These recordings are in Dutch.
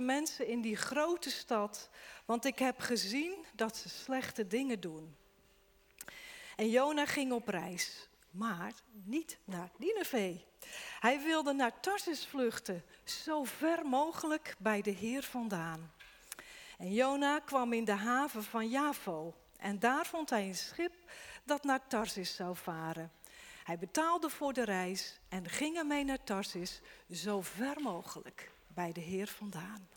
mensen in die grote stad, want ik heb gezien dat ze slechte dingen doen. En Jona ging op reis, maar niet naar Nineveh. Hij wilde naar Tarsus vluchten, zo ver mogelijk bij de Heer vandaan. En Jona kwam in de haven van Javo en daar vond hij een schip dat naar Tarsis zou varen. Hij betaalde voor de reis en ging ermee naar Tarsis, zo ver mogelijk bij de Heer vandaan.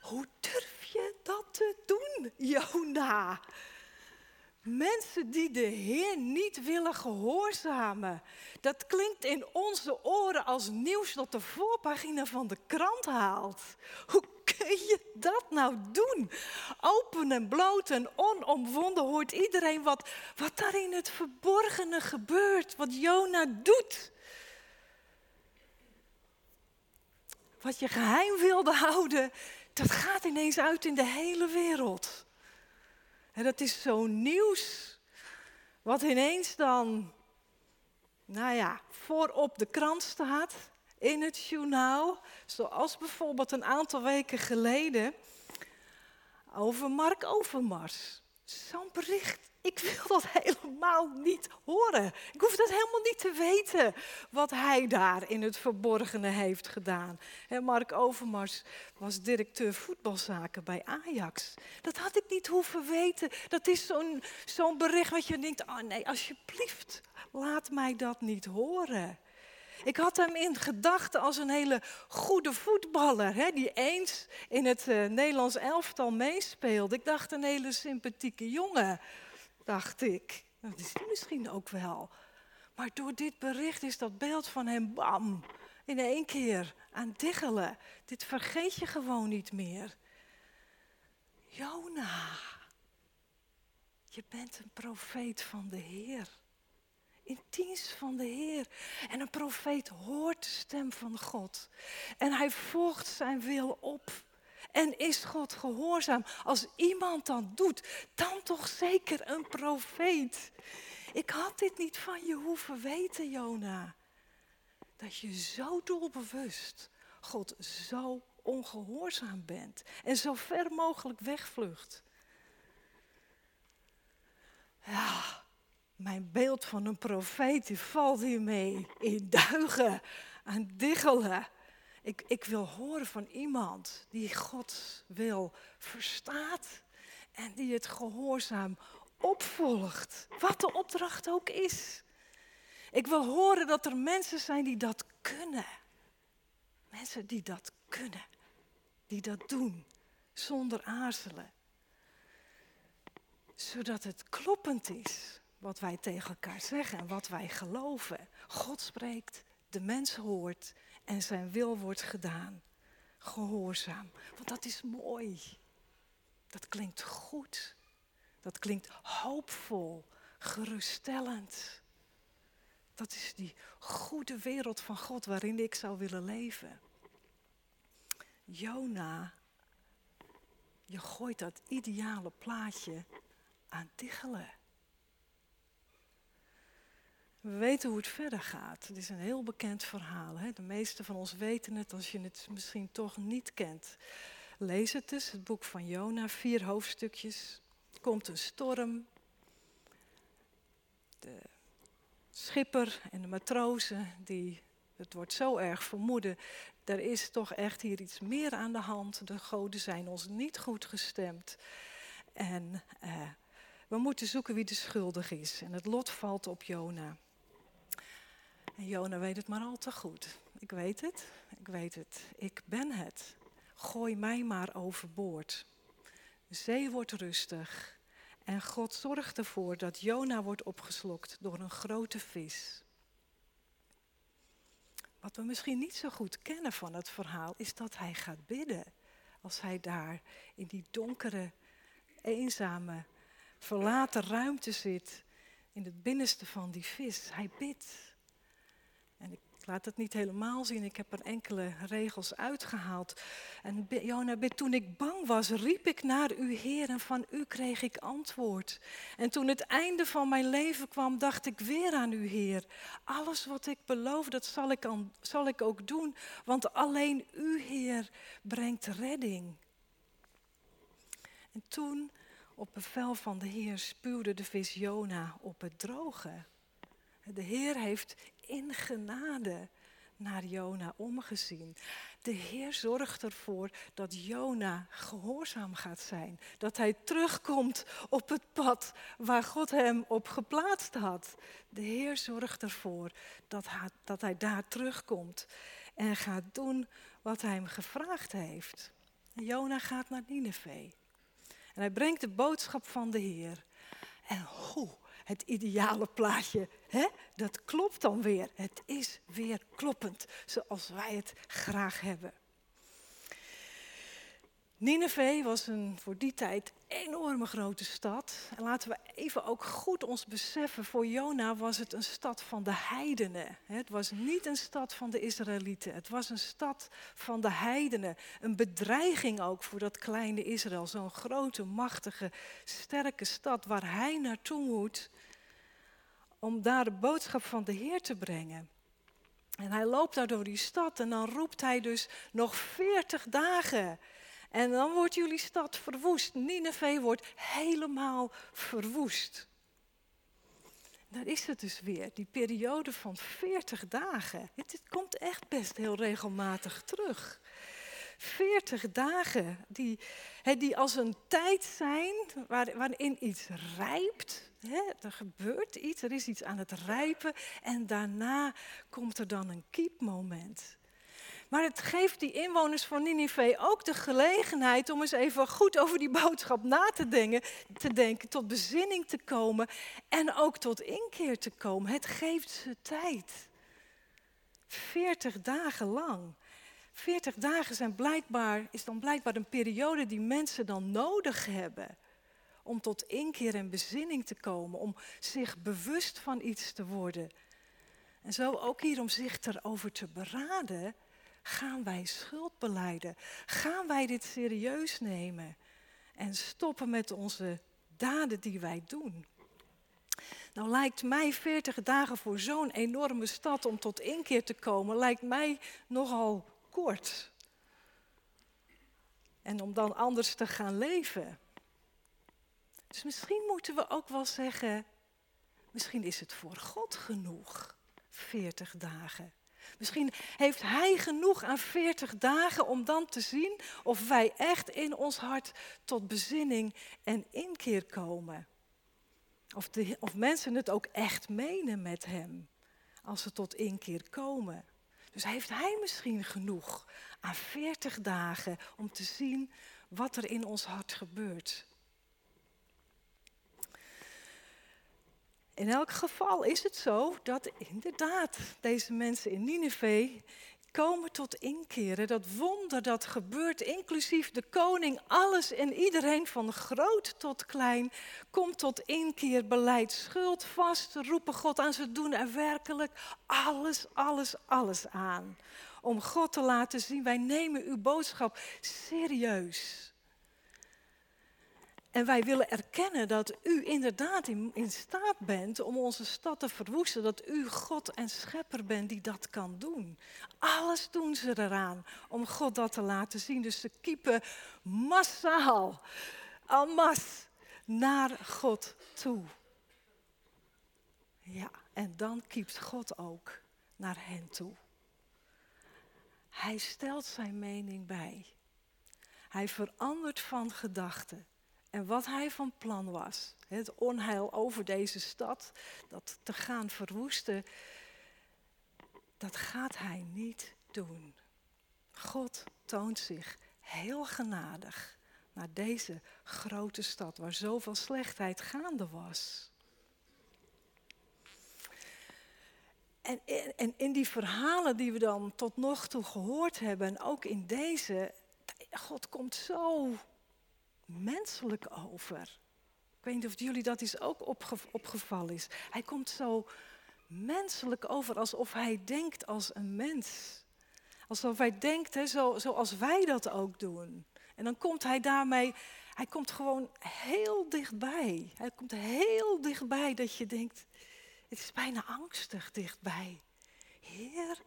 Hoe durf je dat te doen, Jona? Mensen die de Heer niet willen gehoorzamen. Dat klinkt in onze oren als nieuws dat de voorpagina van de krant haalt. Hoe kun je dat nou doen? Open en bloot en onomwonden hoort iedereen wat, wat daar in het verborgene gebeurt. Wat Jona doet. Wat je geheim wilde houden, dat gaat ineens uit in de hele wereld. En dat is zo'n nieuws, wat ineens dan, nou ja, voorop de krant staat, in het journaal. Zoals bijvoorbeeld een aantal weken geleden over Mark Overmars. Zo'n bericht ik wil dat helemaal niet horen. Ik hoef dat helemaal niet te weten wat hij daar in het verborgene heeft gedaan. Mark Overmars was directeur voetbalzaken bij Ajax. Dat had ik niet hoeven weten. Dat is zo'n bericht wat je denkt, oh nee, alsjeblieft, laat mij dat niet horen. Ik had hem in gedachten als een hele goede voetballer, hè, die eens in het uh, Nederlands elftal meespeelde. Ik dacht een hele sympathieke jongen dacht ik. Dat is hij misschien ook wel. Maar door dit bericht is dat beeld van hem, bam, in één keer aan diggelen. Dit vergeet je gewoon niet meer. Jona, je bent een profeet van de Heer. In dienst van de Heer. En een profeet hoort de stem van God. En hij volgt zijn wil op. En is God gehoorzaam? Als iemand dat doet, dan toch zeker een profeet. Ik had dit niet van je hoeven weten, Jona. Dat je zo doelbewust God zo ongehoorzaam bent en zo ver mogelijk wegvlucht. Ja, mijn beeld van een profeet die valt hiermee in duigen, aan diggelen. Ik, ik wil horen van iemand die God wil verstaat en die het gehoorzaam opvolgt, wat de opdracht ook is. Ik wil horen dat er mensen zijn die dat kunnen. Mensen die dat kunnen, die dat doen zonder aarzelen. Zodat het kloppend is wat wij tegen elkaar zeggen en wat wij geloven. God spreekt, de mens hoort en zijn wil wordt gedaan. Gehoorzaam. Want dat is mooi. Dat klinkt goed. Dat klinkt hoopvol, geruststellend. Dat is die goede wereld van God waarin ik zou willen leven. Jona, je gooit dat ideale plaatje aan diggelen. We weten hoe het verder gaat. Het is een heel bekend verhaal. Hè? De meeste van ons weten het als je het misschien toch niet kent. Lees het dus, het boek van Jona, vier hoofdstukjes. Komt een storm. De schipper en de matrozen, die, het wordt zo erg vermoeden, er is toch echt hier iets meer aan de hand. De goden zijn ons niet goed gestemd. En eh, we moeten zoeken wie de schuldig is. En het lot valt op Jona. En Jona weet het maar al te goed. Ik weet het, ik weet het, ik ben het. Gooi mij maar overboord. De zee wordt rustig en God zorgt ervoor dat Jona wordt opgeslokt door een grote vis. Wat we misschien niet zo goed kennen van het verhaal is dat hij gaat bidden. Als hij daar in die donkere, eenzame, verlaten ruimte zit, in het binnenste van die vis. Hij bidt. Laat het niet helemaal zien, ik heb er enkele regels uitgehaald. En Jona, toen ik bang was, riep ik naar u, Heer, en van u kreeg ik antwoord. En toen het einde van mijn leven kwam, dacht ik weer aan u, Heer. Alles wat ik beloof, dat zal ik, zal ik ook doen, want alleen u, Heer, brengt redding. En toen, op bevel van de Heer, spuwde de vis Jona op het droge. De Heer heeft in genade naar Jona omgezien. De Heer zorgt ervoor dat Jona gehoorzaam gaat zijn. Dat hij terugkomt op het pad waar God hem op geplaatst had. De Heer zorgt ervoor dat hij, dat hij daar terugkomt en gaat doen wat hij hem gevraagd heeft. Jona gaat naar Nineveh. En hij brengt de boodschap van de Heer. En hoe, het ideale plaatje, hè? dat klopt dan weer. Het is weer kloppend, zoals wij het graag hebben. Nineveh was een, voor die tijd enorme grote stad. En laten we even ook goed ons beseffen, voor Jona was het een stad van de heidenen. Het was niet een stad van de Israëlieten. Het was een stad van de heidenen. Een bedreiging ook voor dat kleine Israël. Zo'n grote, machtige, sterke stad waar hij naartoe moet om daar de boodschap van de Heer te brengen. En hij loopt daar door die stad en dan roept hij dus nog 40 dagen. En dan wordt jullie stad verwoest. Nineveh wordt helemaal verwoest. Daar is het dus weer, die periode van 40 dagen. Het, komt echt best heel regelmatig terug. 40 dagen die, die als een tijd zijn waarin iets rijpt. er gebeurt iets, er is iets aan het rijpen en daarna komt er dan een kiepmoment. Maar het geeft die inwoners van Nineveh ook de gelegenheid om eens even goed over die boodschap na te denken, te denken, tot bezinning te komen en ook tot inkeer te komen. Het geeft ze tijd. 40 dagen lang. 40 dagen zijn blijkbaar, is dan blijkbaar een periode die mensen dan nodig hebben om tot inkeer en bezinning te komen, om zich bewust van iets te worden. En zo ook hier om zich erover te beraden Gaan wij schuld beleiden? Gaan wij dit serieus nemen? En stoppen met onze daden die wij doen? Nou lijkt mij 40 dagen voor zo'n enorme stad om tot inkeer te komen, lijkt mij nogal kort. En om dan anders te gaan leven. Dus misschien moeten we ook wel zeggen, misschien is het voor God genoeg, 40 dagen. Misschien heeft Hij genoeg aan 40 dagen om dan te zien of wij echt in ons hart tot bezinning en inkeer komen. Of, de, of mensen het ook echt menen met Hem als ze tot inkeer komen. Dus heeft Hij misschien genoeg aan 40 dagen om te zien wat er in ons hart gebeurt. In elk geval is het zo dat inderdaad deze mensen in Nineveh komen tot inkeren. Dat wonder dat gebeurt, inclusief de koning, alles en iedereen van groot tot klein, komt tot inkeer, beleid schuld vast, roepen God aan. Ze doen er werkelijk alles, alles, alles aan. Om God te laten zien, wij nemen uw boodschap serieus. En wij willen erkennen dat u inderdaad in, staat bent om onze stad te verwoesten. Dat u God en schepper bent die dat kan doen. Alles doen ze eraan om God dat te laten zien. Dus ze kiepen massaal, masse, naar God toe. Ja, en dan kiept God ook naar hen toe. Hij stelt zijn mening bij. Hij verandert van gedachten. En wat hij van plan was, het onheil over deze stad, dat te gaan verwoesten, dat gaat hij niet doen. God toont zich heel genadig naar deze grote stad waar zoveel slechtheid gaande was. En, en in die verhalen die we dan tot nog toe gehoord hebben, en ook in deze, God komt zo menselijk over. Ik weet niet of jullie dat is ook opgevallen is. Hij komt zo menselijk over, alsof hij denkt als een mens. Alsof hij denkt hè, zo, zoals wij dat ook doen. En dan komt hij daarmee, hij komt gewoon heel dichtbij. Hij komt heel dichtbij dat je denkt, het is bijna angstig dichtbij. Heer,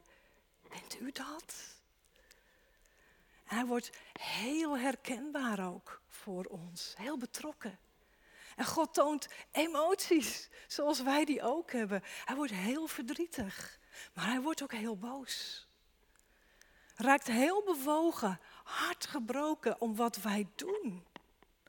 bent u dat? hij wordt heel herkenbaar ook voor ons, heel betrokken. En God toont emoties, zoals wij die ook hebben. Hij wordt heel verdrietig, maar hij wordt ook heel boos. Raakt heel bewogen, hard gebroken om wat wij doen.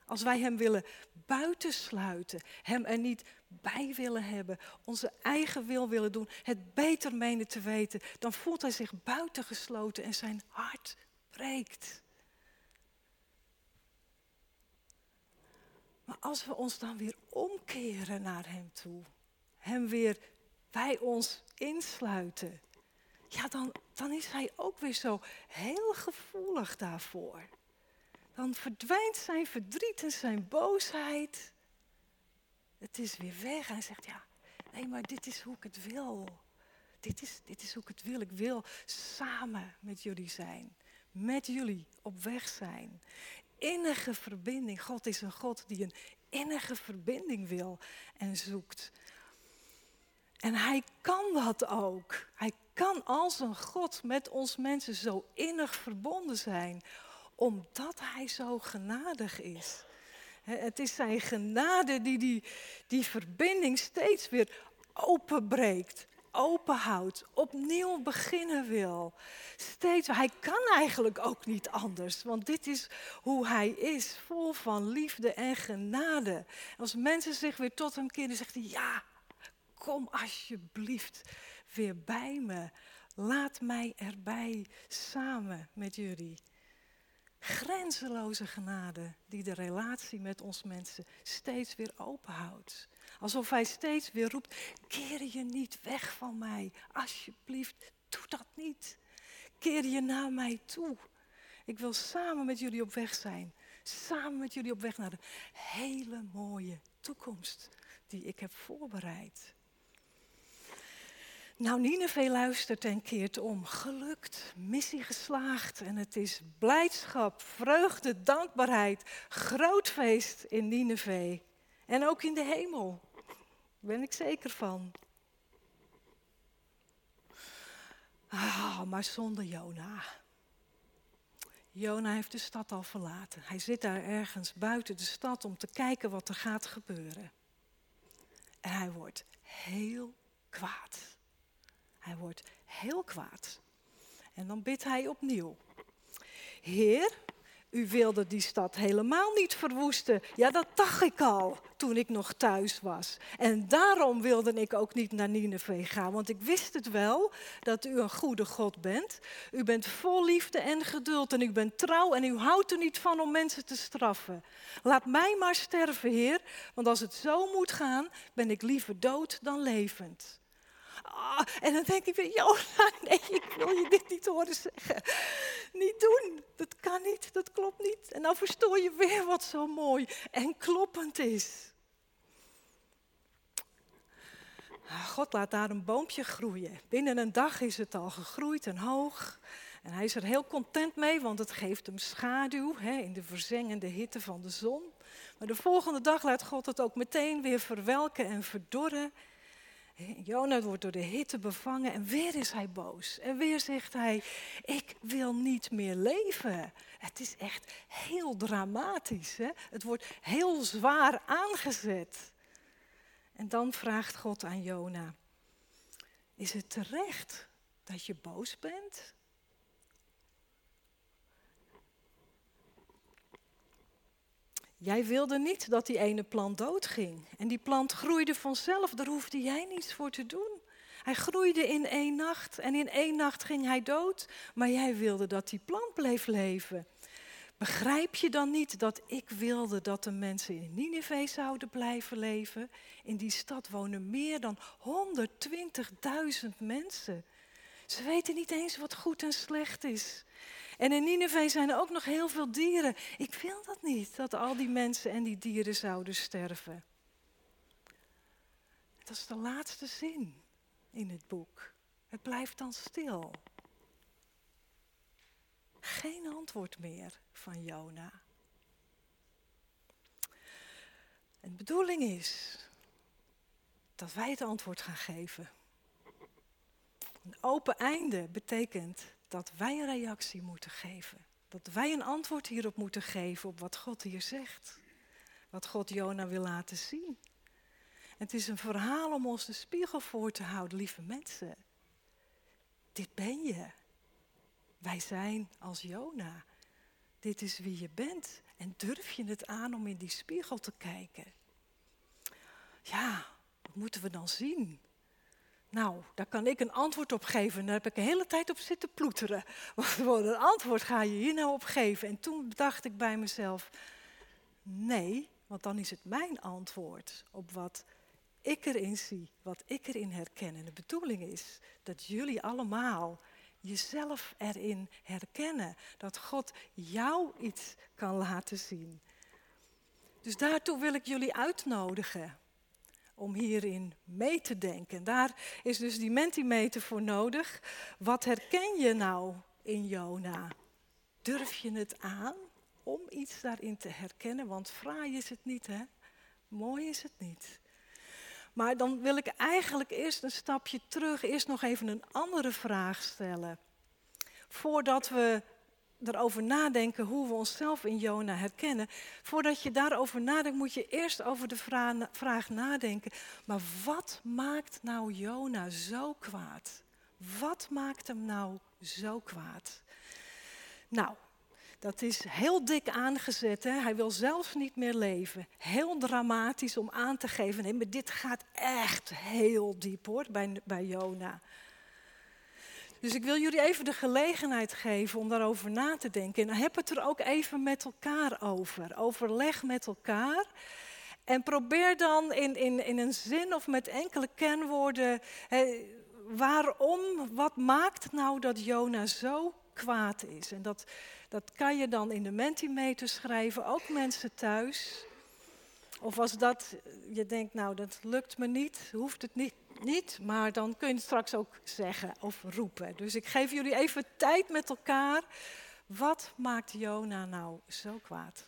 Als wij hem willen buitensluiten, hem er niet bij willen hebben, onze eigen wil willen doen, het beter menen te weten, dan voelt hij zich buitengesloten en zijn hart breekt. Maar als we ons dan weer omkeren naar Hem toe, Hem weer bij ons insluiten, ja, dan, dan is Hij ook weer zo heel gevoelig daarvoor. Dan verdwijnt zijn verdriet en zijn boosheid. Het is weer weg. Hij zegt, ja, nee, maar dit is hoe ik het wil. Dit is, dit is hoe ik het wil. Ik wil samen met jullie zijn. Met jullie op weg zijn innige verbinding. God is een God die een innige verbinding wil en zoekt. En hij kan dat ook. Hij kan als een God met ons mensen zo innig verbonden zijn, omdat hij zo genadig is. Het is zijn genade die, die die verbinding steeds weer openbreekt openhoudt, opnieuw beginnen wil. Steeds, hij kan eigenlijk ook niet anders, want dit is hoe hij is, vol van liefde en genade. Als mensen zich weer tot hem keren, zegt hij, ja, kom alsjeblieft weer bij me. Laat mij erbij samen met jullie. Grenzeloze genade die de relatie met ons mensen steeds weer openhoudt. Alsof hij steeds weer roept, keer je niet weg van mij. Alsjeblieft, doe dat niet. Keer je naar mij toe. Ik wil samen met jullie op weg zijn. Samen met jullie op weg naar de hele mooie toekomst die ik heb voorbereid. Nou, Nineveh luistert en keert om. Gelukt, missie geslaagd. En het is blijdschap, vreugde, dankbaarheid. Groot feest in Nineveh. En ook in de hemel. Daar ben ik zeker van. Ah, maar zonder Jona. Jona heeft de stad al verlaten. Hij zit daar ergens buiten de stad om te kijken wat er gaat gebeuren. En hij wordt heel kwaad. Hij wordt heel kwaad. En dan bidt hij opnieuw. Heer, u wilde die stad helemaal niet verwoesten. Ja, dat dacht ik al toen ik nog thuis was. En daarom wilde ik ook niet naar Nineveh gaan. Want ik wist het wel dat u een goede God bent. U bent vol liefde en geduld en u bent trouw en u houdt er niet van om mensen te straffen. Laat mij maar sterven, Heer. Want als het zo moet gaan, ben ik liever dood dan levend. Ah, en dan denk ik weer, Jona, nee, ik wil je dit niet horen zeggen. Niet doen, dat kan niet, dat klopt niet. En dan verstoor je weer wat zo mooi en kloppend is. Ah, God laat daar een boompje groeien. Binnen een dag is het al gegroeid en hoog. En hij is er heel content mee, want het geeft hem schaduw hè, in de verzengende hitte van de zon. Maar de volgende dag laat God het ook meteen weer verwelken en verdorren. Jona wordt door de hitte bevangen en weer is hij boos. En weer zegt hij, ik wil niet meer leven. Het is echt heel dramatisch. Hè? Het wordt heel zwaar aangezet. En dan vraagt God aan Jona, is het terecht dat je boos bent? Jij wilde niet dat die ene plant doodging. En die plant groeide vanzelf, daar hoefde jij niets voor te doen. Hij groeide in één nacht en in één nacht ging hij dood, maar jij wilde dat die plant bleef leven. Begrijp je dan niet dat ik wilde dat de mensen in Nineveh zouden blijven leven? In die stad wonen meer dan 120.000 mensen. Ze weten niet eens wat goed en slecht is. En in Nineveh zijn er ook nog heel veel dieren. Ik wil dat niet, dat al die mensen en die dieren zouden sterven. Dat is de laatste zin in het boek. Het blijft dan stil. Geen antwoord meer van Jona. En de bedoeling is dat wij het antwoord gaan geven. Een open einde betekent dat wij een reactie moeten geven. Dat wij een antwoord hierop moeten geven op wat God hier zegt. Wat God Jona wil laten zien. Het is een verhaal om ons de spiegel voor te houden, lieve mensen. Dit ben je. Wij zijn als Jona. Dit is wie je bent. En durf je het aan om in die spiegel te kijken? Ja, wat moeten we dan zien? Nou, daar kan ik een antwoord op geven. Daar heb ik een hele tijd op zitten ploeteren. Wat een antwoord ga je hier nou op geven? En toen dacht ik bij mezelf, nee, want dan is het mijn antwoord op wat ik erin zie, wat ik erin herken. En de bedoeling is dat jullie allemaal jezelf erin herkennen. Dat God jou iets kan laten zien. Dus daartoe wil ik jullie uitnodigen om hierin mee te denken. Daar is dus die mentimeter voor nodig. Wat herken je nou in Jona? Durf je het aan om iets daarin te herkennen? Want fraai is het niet, hè? Mooi is het niet. Maar dan wil ik eigenlijk eerst een stapje terug, eerst nog even een andere vraag stellen. Voordat we erover nadenken hoe we onszelf in Jona herkennen. Voordat je daarover nadenkt, moet je eerst over de vraag nadenken. Maar wat maakt nou Jona zo kwaad? Wat maakt hem nou zo kwaad? Nou, dat is heel dik aangezet. Hè? Hij wil zelfs niet meer leven. Heel dramatisch om aan te geven. Nee, maar dit gaat echt heel diep hoor, bij, bij Jona. Dus ik wil jullie even de gelegenheid geven om daarover na te denken. En heb het er ook even met elkaar over. Overleg met elkaar. En probeer dan in, in, in een zin of met enkele kenwoorden. waarom, wat maakt nou dat Jona zo kwaad is? En dat, dat kan je dan in de Mentimeter schrijven, ook mensen thuis. Of als dat, je denkt, nou dat lukt me niet, hoeft het niet, niet, maar dan kun je straks ook zeggen of roepen. Dus ik geef jullie even tijd met elkaar. Wat maakt Jona nou zo kwaad?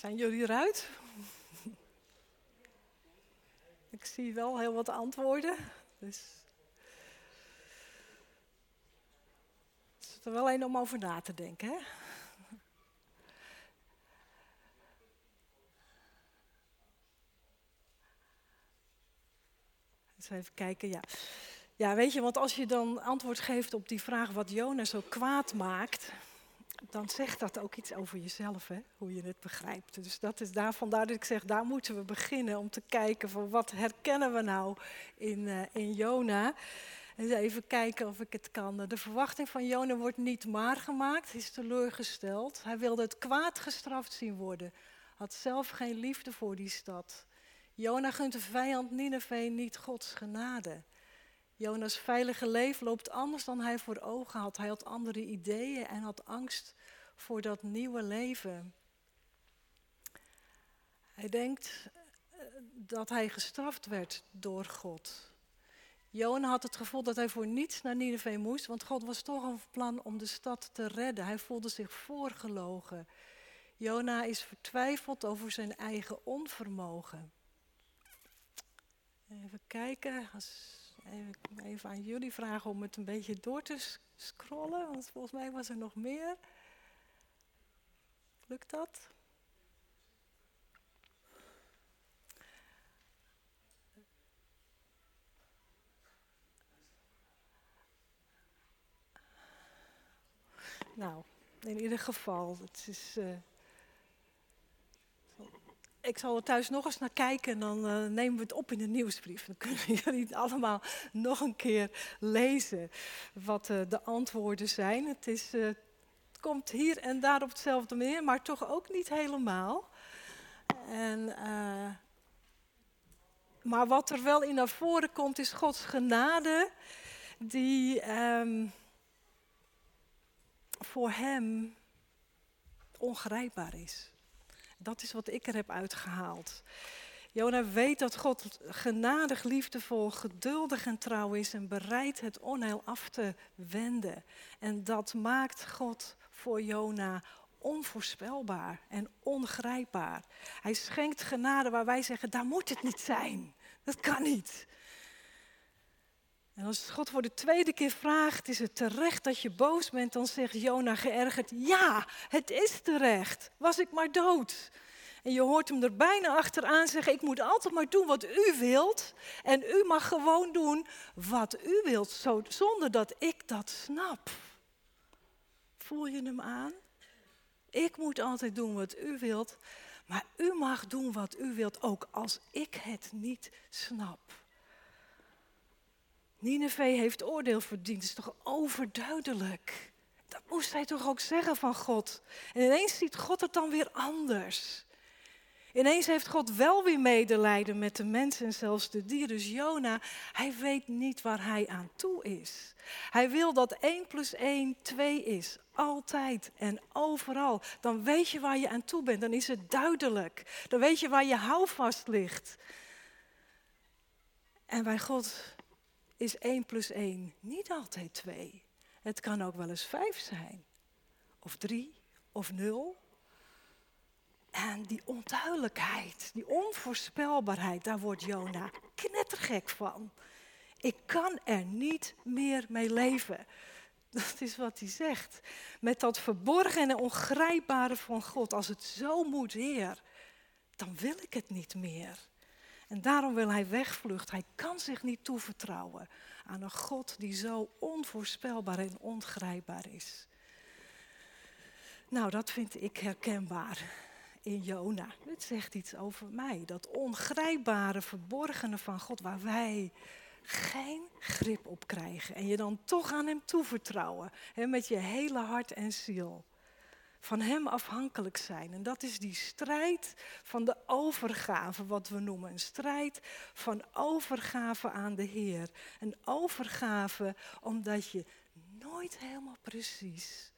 Zijn jullie eruit? Ik zie wel heel wat antwoorden. Dus het is er wel een om over na te denken. Hè? Dus even kijken, ja. Ja, weet je, want als je dan antwoord geeft op die vraag wat Jona zo kwaad maakt, dan zegt dat ook iets over jezelf, hè? hoe je het begrijpt. Dus dat is daar, vandaar dat ik zeg, daar moeten we beginnen om te kijken van wat herkennen we nou in, uh, in Jona. En even kijken of ik het kan. De verwachting van Jona wordt niet maar gemaakt, hij is teleurgesteld. Hij wilde het kwaad gestraft zien worden, had zelf geen liefde voor die stad. Jona gunt de vijand Nineveh niet Gods genade. Jonas veilige leven loopt anders dan hij voor ogen had. Hij had andere ideeën en had angst voor dat nieuwe leven. Hij denkt eh, dat hij gestraft werd door God. Jona had het gevoel dat hij voor niets naar Nineveh moest, want God was toch een plan om de stad te redden. Hij voelde zich voorgelogen. Jona is vertwijfeld over zijn eigen onvermogen. Even kijken, als Even, even aan jullie vragen om het een beetje door te scrollen, want volgens mij was er nog meer. Lukt dat? Nou, in ieder geval, het is. Uh, ik zal er thuis nog eens naar kijken en dan uh, nemen we het op in de nieuwsbrief. Dan kunnen jullie het allemaal nog een keer lezen wat uh, de antwoorden zijn. Het, is, het, komt hier en daar op hetzelfde manier, maar toch ook niet helemaal. En, maar wat er wel in naar voren komt is Gods genade die um, voor hem ongrijpbaar is. Dat is wat ik er heb uitgehaald. Jona weet dat God genadig, liefdevol, geduldig en trouw is en bereid het onheil af te wenden. En dat maakt God voor Jona onvoorspelbaar en ongrijpbaar. Hij schenkt genade waar wij zeggen, daar moet het niet zijn. Dat kan niet. En als God voor de tweede keer vraagt, is het terecht dat je boos bent, dan zegt Jona geërgerd, ja, het is terecht, was ik maar dood. En je hoort hem er bijna achteraan zeggen, ik moet altijd maar doen wat u wilt. En u mag gewoon doen wat u wilt, zonder dat ik dat snap. Voel je hem aan? Ik moet altijd doen wat u wilt, maar u mag doen wat u wilt, ook als ik het niet snap. Nineveh heeft oordeel verdiend, is toch overduidelijk. Dat moest hij toch ook zeggen van God. En ineens ziet God het dan weer anders. Ineens heeft God wel weer medelijden met de mensen en zelfs de dieren. Dus Jona, hij weet niet waar hij aan toe is. Hij wil dat 1 plus 1 2 is. Altijd en overal. Dan weet je waar je aan toe bent. Dan is het duidelijk. Dan weet je waar je houvast ligt. En bij God is 1 plus 1 niet altijd 2. Het kan ook wel eens 5 zijn. Of 3 of 0. En die onduidelijkheid, die onvoorspelbaarheid, daar wordt Jona knettergek van. Ik kan er niet meer mee leven. Dat is wat hij zegt. Met dat verborgen en ongrijpbare van God. Als het zo moet, Heer, dan wil ik het niet meer. En daarom wil hij wegvluchten. Hij kan zich niet toevertrouwen aan een God die zo onvoorspelbaar en ongrijpbaar is. Nou, dat vind ik herkenbaar in Jona. Het zegt iets over mij. Dat ongrijpbare, verborgene van God, waar wij geen grip op krijgen. En je dan toch aan Hem toevertrouwen. Hè, met je hele hart en ziel. Van Hem afhankelijk zijn. En dat is die strijd van de overgave, wat we noemen. Een strijd van overgave aan de Heer. Een overgave omdat je nooit helemaal precies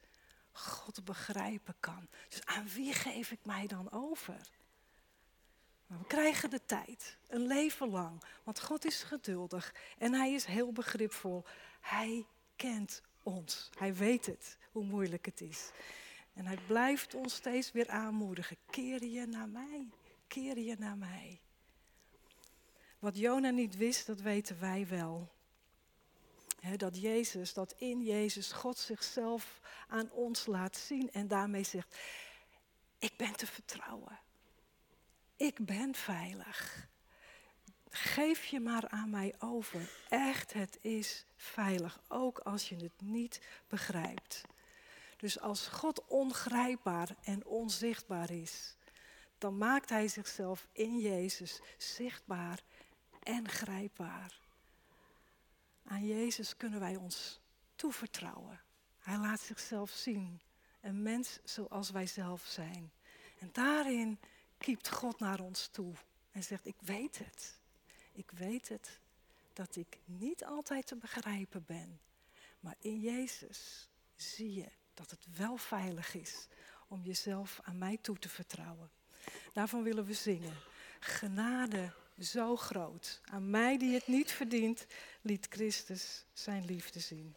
God begrijpen kan. Dus aan wie geef ik mij dan over? Maar we krijgen de tijd, een leven lang. Want God is geduldig en Hij is heel begripvol. Hij kent ons. Hij weet het, hoe moeilijk het is. En Hij blijft ons steeds weer aanmoedigen. Keer je naar mij. Keer je naar mij. Wat Jona niet wist, dat weten wij wel dat Jezus, dat in Jezus God zichzelf aan ons laat zien en daarmee zegt, ik ben te vertrouwen. Ik ben veilig. geef je maar aan mij over. Echt, het is veilig, ook als je het niet begrijpt. Dus als God ongrijpbaar en onzichtbaar is, dan maakt Hij zichzelf in Jezus zichtbaar en grijpbaar. Aan Jezus kunnen wij ons toevertrouwen. Hij laat zichzelf zien, een mens zoals wij zelf zijn. En daarin kiept God naar ons toe en zegt, ik weet het. Ik weet het dat ik niet altijd te begrijpen ben. Maar in Jezus zie je dat het wel veilig is om jezelf aan mij toe te vertrouwen. Daarvan willen we zingen. Genade zo groot. Aan mij die het niet verdient, liet Christus zijn liefde zien.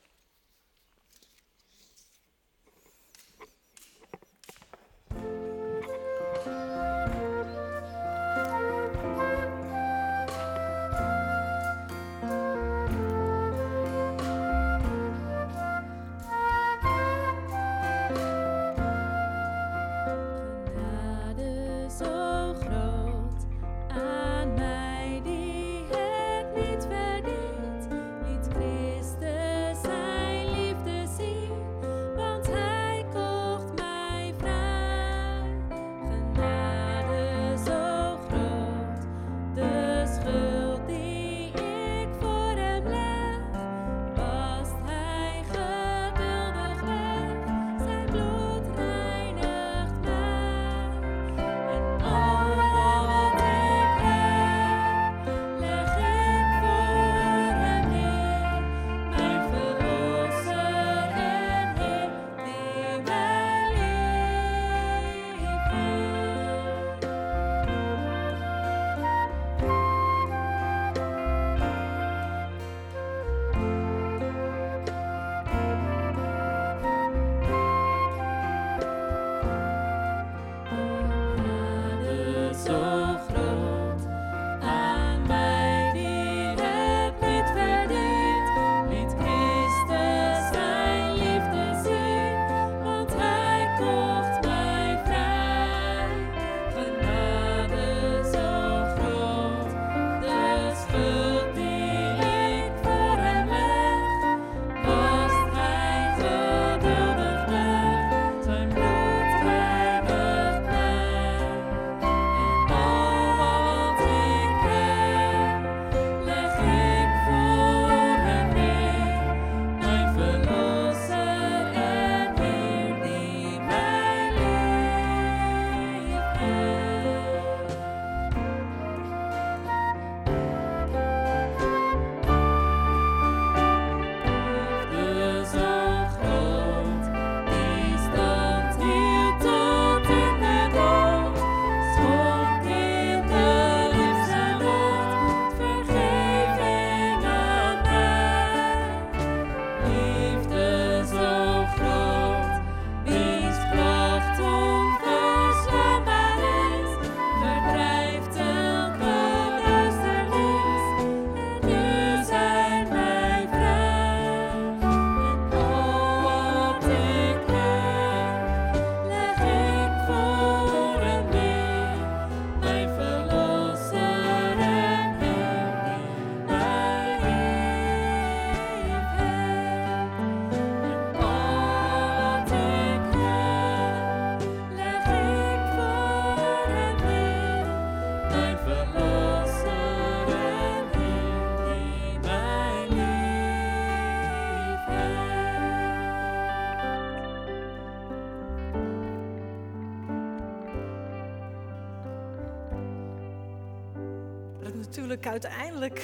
Uiteindelijk,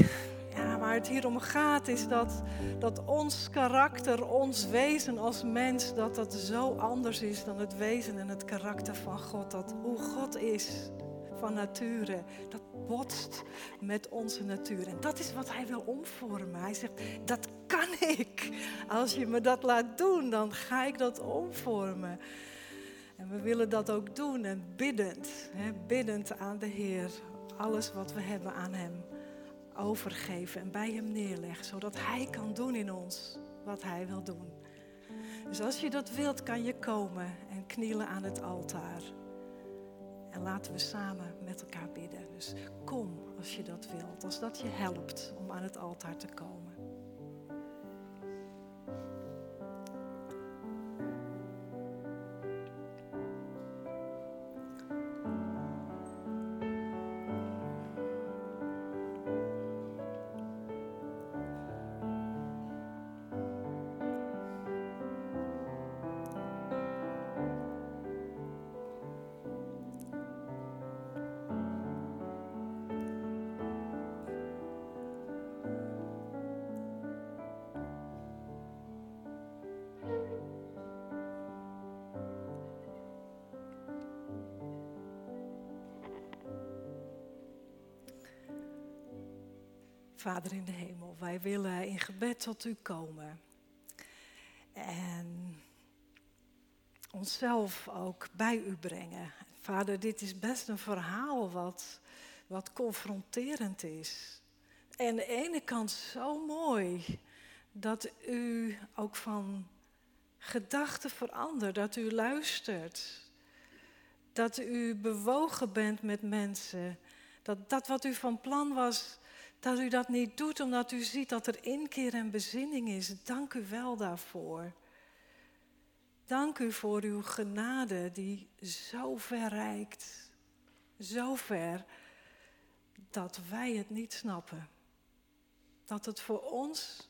ja, waar het hier om gaat, is dat, dat ons karakter, ons wezen als mens, dat dat zo anders is dan het wezen en het karakter van God. Dat hoe God is van nature, dat botst met onze natuur. En dat is wat hij wil omvormen. Hij zegt, dat kan ik. Als je me dat laat doen, dan ga ik dat omvormen. En we willen dat ook doen en biddend, hè, biddend aan de Heer alles wat we hebben aan Hem overgeven en bij Hem neerleggen, zodat Hij kan doen in ons wat Hij wil doen. Dus als je dat wilt, kan je komen en knielen aan het altaar. En laten we samen met elkaar bidden. Dus kom als je dat wilt, als dat je helpt om aan het altaar te komen. Vader in de hemel, wij willen in gebed tot u komen. En onszelf ook bij u brengen. Vader, dit is best een verhaal wat, wat confronterend is. En aan de ene kant zo mooi dat u ook van gedachten verandert, dat u luistert. Dat u bewogen bent met mensen. Dat dat wat u van plan was, dat u dat niet doet omdat u ziet dat er inkeer en bezinning is. Dank u wel daarvoor. Dank u voor uw genade die zo ver reikt. Zo ver dat wij het niet snappen. Dat het voor ons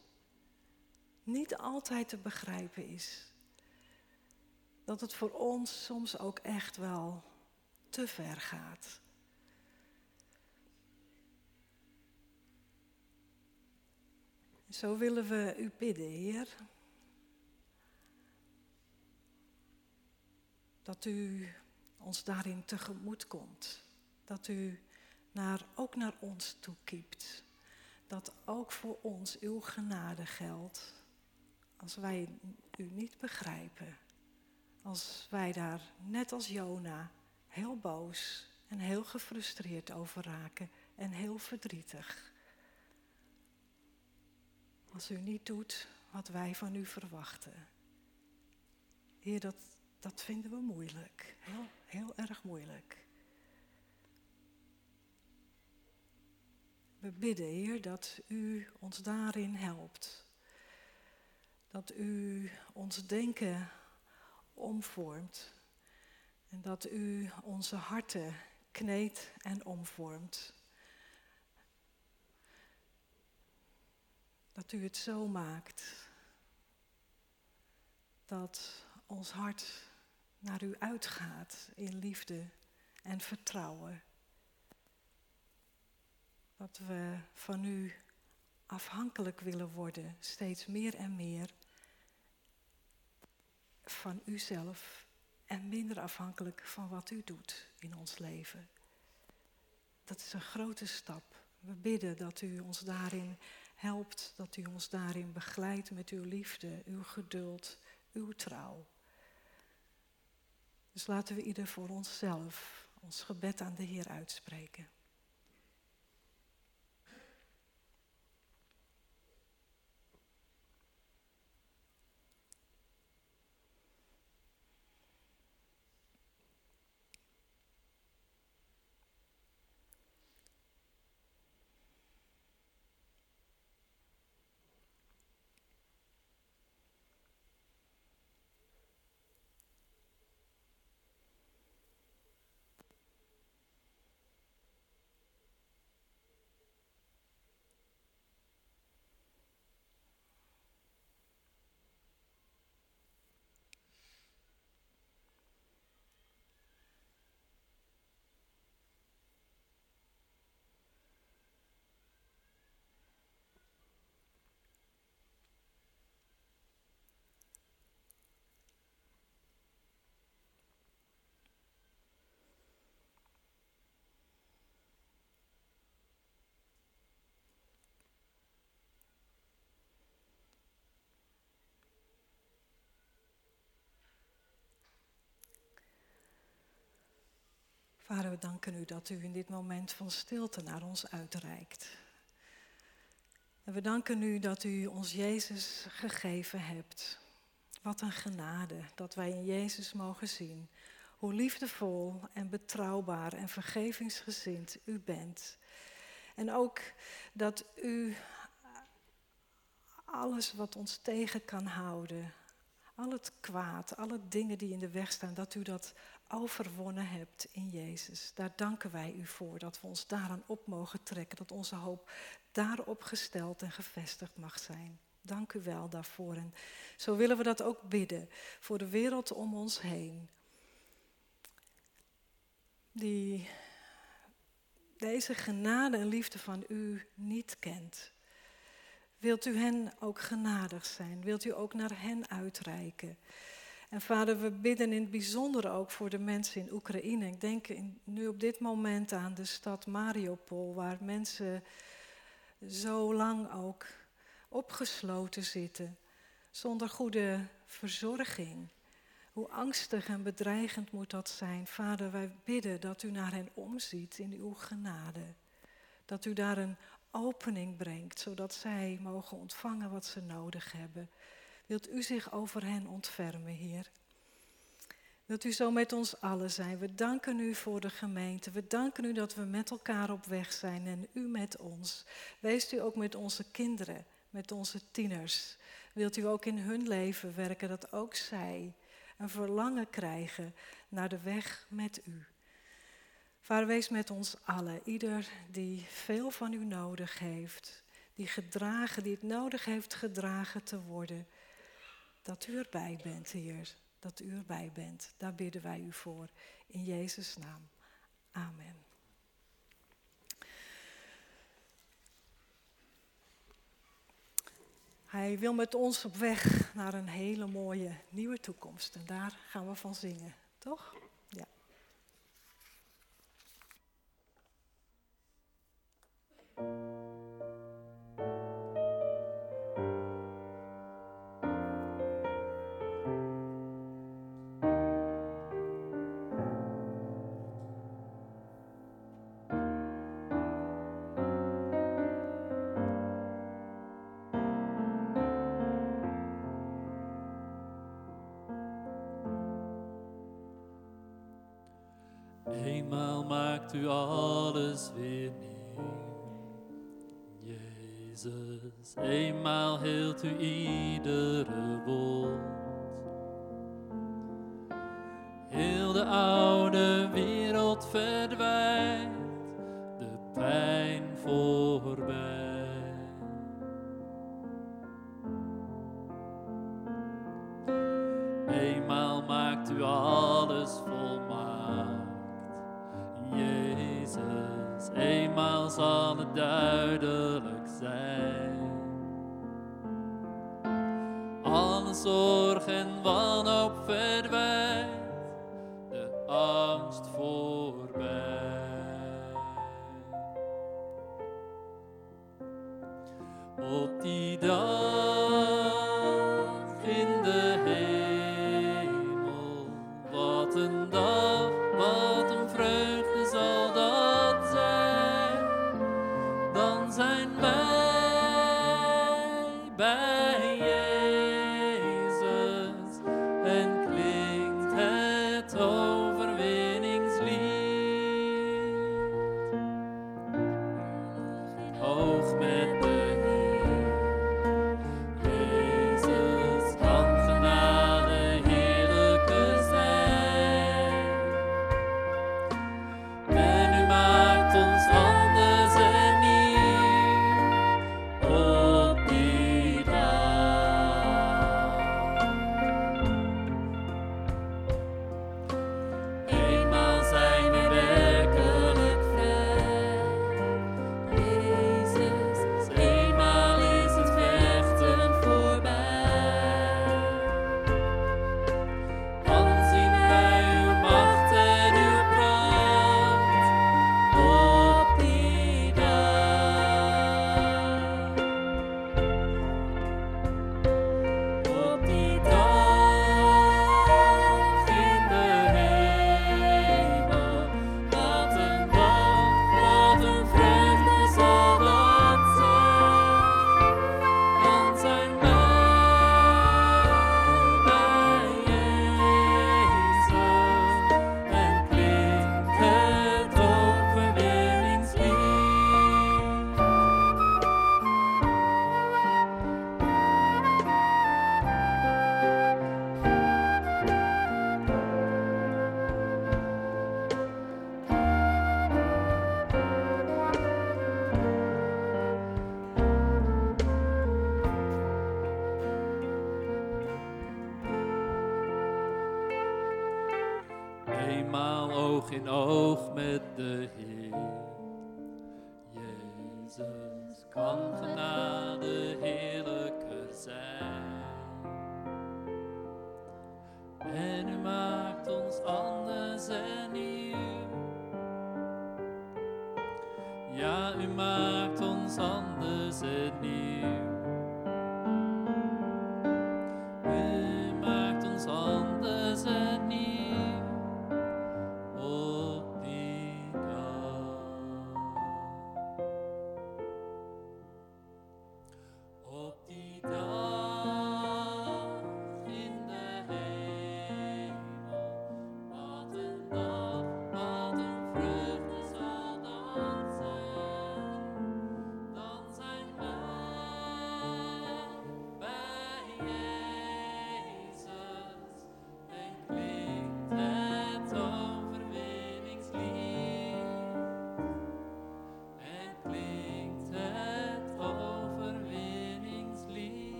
niet altijd te begrijpen is. Dat het voor ons soms ook echt wel te ver gaat. Zo willen we u bidden, Heer. Dat u ons daarin tegemoet komt. Dat u naar, ook naar ons toekiept. Dat ook voor ons uw genade geldt. Als wij u niet begrijpen. Als wij daar, net als Jona, heel boos en heel gefrustreerd over raken en heel verdrietig. Als u niet doet wat wij van u verwachten. Heer, dat, dat vinden we moeilijk. Heel, heel erg moeilijk. We bidden, Heer, dat u ons daarin helpt. Dat u ons denken omvormt. En dat u onze harten kneedt en omvormt. Dat u het zo maakt dat ons hart naar u uitgaat in liefde en vertrouwen. Dat we van u afhankelijk willen worden, steeds meer en meer van uzelf en minder afhankelijk van wat u doet in ons leven. Dat is een grote stap. We bidden dat u ons daarin helpt, dat u ons daarin begeleidt met uw liefde, uw geduld, uw trouw. Dus laten we ieder voor onszelf ons gebed aan de Heer uitspreken. Vader, we danken u dat u in dit moment van stilte naar ons uitreikt. En we danken u dat u ons Jezus gegeven hebt. Wat een genade dat wij in Jezus mogen zien hoe liefdevol en betrouwbaar en vergevingsgezind u bent. En ook dat u alles wat ons tegen kan houden, al het kwaad, alle dingen die in de weg staan, dat u dat overwonnen hebt in Jezus. Daar danken wij u voor, dat we ons daaraan op mogen trekken, dat onze hoop daarop gesteld en gevestigd mag zijn. Dank u wel daarvoor. En zo willen we dat ook bidden voor de wereld om ons heen. Die deze genade en liefde van u niet kent. Wilt u hen ook genadig zijn? Wilt u ook naar hen uitreiken? En vader, we bidden in het bijzonder ook voor de mensen in Oekraïne. Ik denk nu op dit moment aan de stad Mariupol, waar mensen zo lang ook opgesloten zitten, zonder goede verzorging. Hoe angstig en bedreigend moet dat zijn? Vader, wij bidden dat u naar hen omziet in uw genade. Dat u daar een opening brengt, zodat zij mogen ontvangen wat ze nodig hebben. Wilt u zich over hen ontfermen, Heer? Wilt u zo met ons allen zijn? We danken u voor de gemeente. We danken u dat we met elkaar op weg zijn en u met ons. Wees u ook met onze kinderen, met onze tieners. Wilt u ook in hun leven werken, dat ook zij een verlangen krijgen naar de weg met u. Vader, wees met ons allen. Ieder die veel van u nodig heeft, die gedragen, die het nodig heeft gedragen te worden. Dat u erbij bent, Heer. Dat u erbij bent. Daar bidden wij u voor. In Jezus' naam. Amen. Hij wil met ons op weg naar een hele mooie nieuwe toekomst. En daar gaan we van zingen, toch? Eenmaal maakt u alles weer nieuw. Jezus, eenmaal heelt u iedere wond. Heel de oude wereld verdwijnt, de pijn voorbij. Eenmaal maakt u alles Alle zorg en wanhoop verdwijnt, oog in oog met de Heer. Jezus kan genade heerlijker zijn. En u maakt ons anders en nieuw. Ja, u maakt ons anders en nieuw.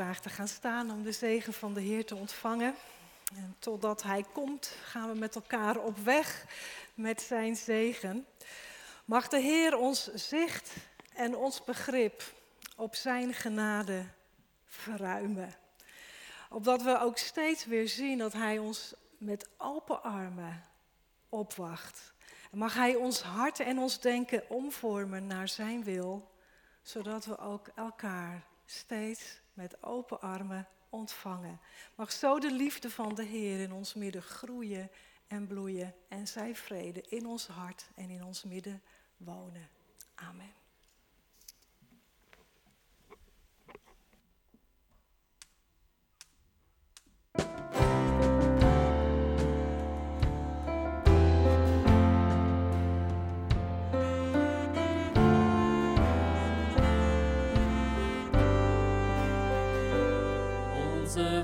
Te gaan staan om de zegen van de Heer te ontvangen? En totdat Hij komt, gaan we met elkaar op weg met Zijn zegen. Mag de Heer ons zicht en ons begrip op Zijn genade verruimen. Opdat we ook steeds weer zien dat Hij ons met open armen opwacht. En mag Hij ons hart en ons denken omvormen naar Zijn wil, zodat we ook elkaar steeds met open armen ontvangen. Mag zo de liefde van de Heer in ons midden groeien en bloeien en zijn vrede in ons hart en in ons midden wonen. Amen. Onze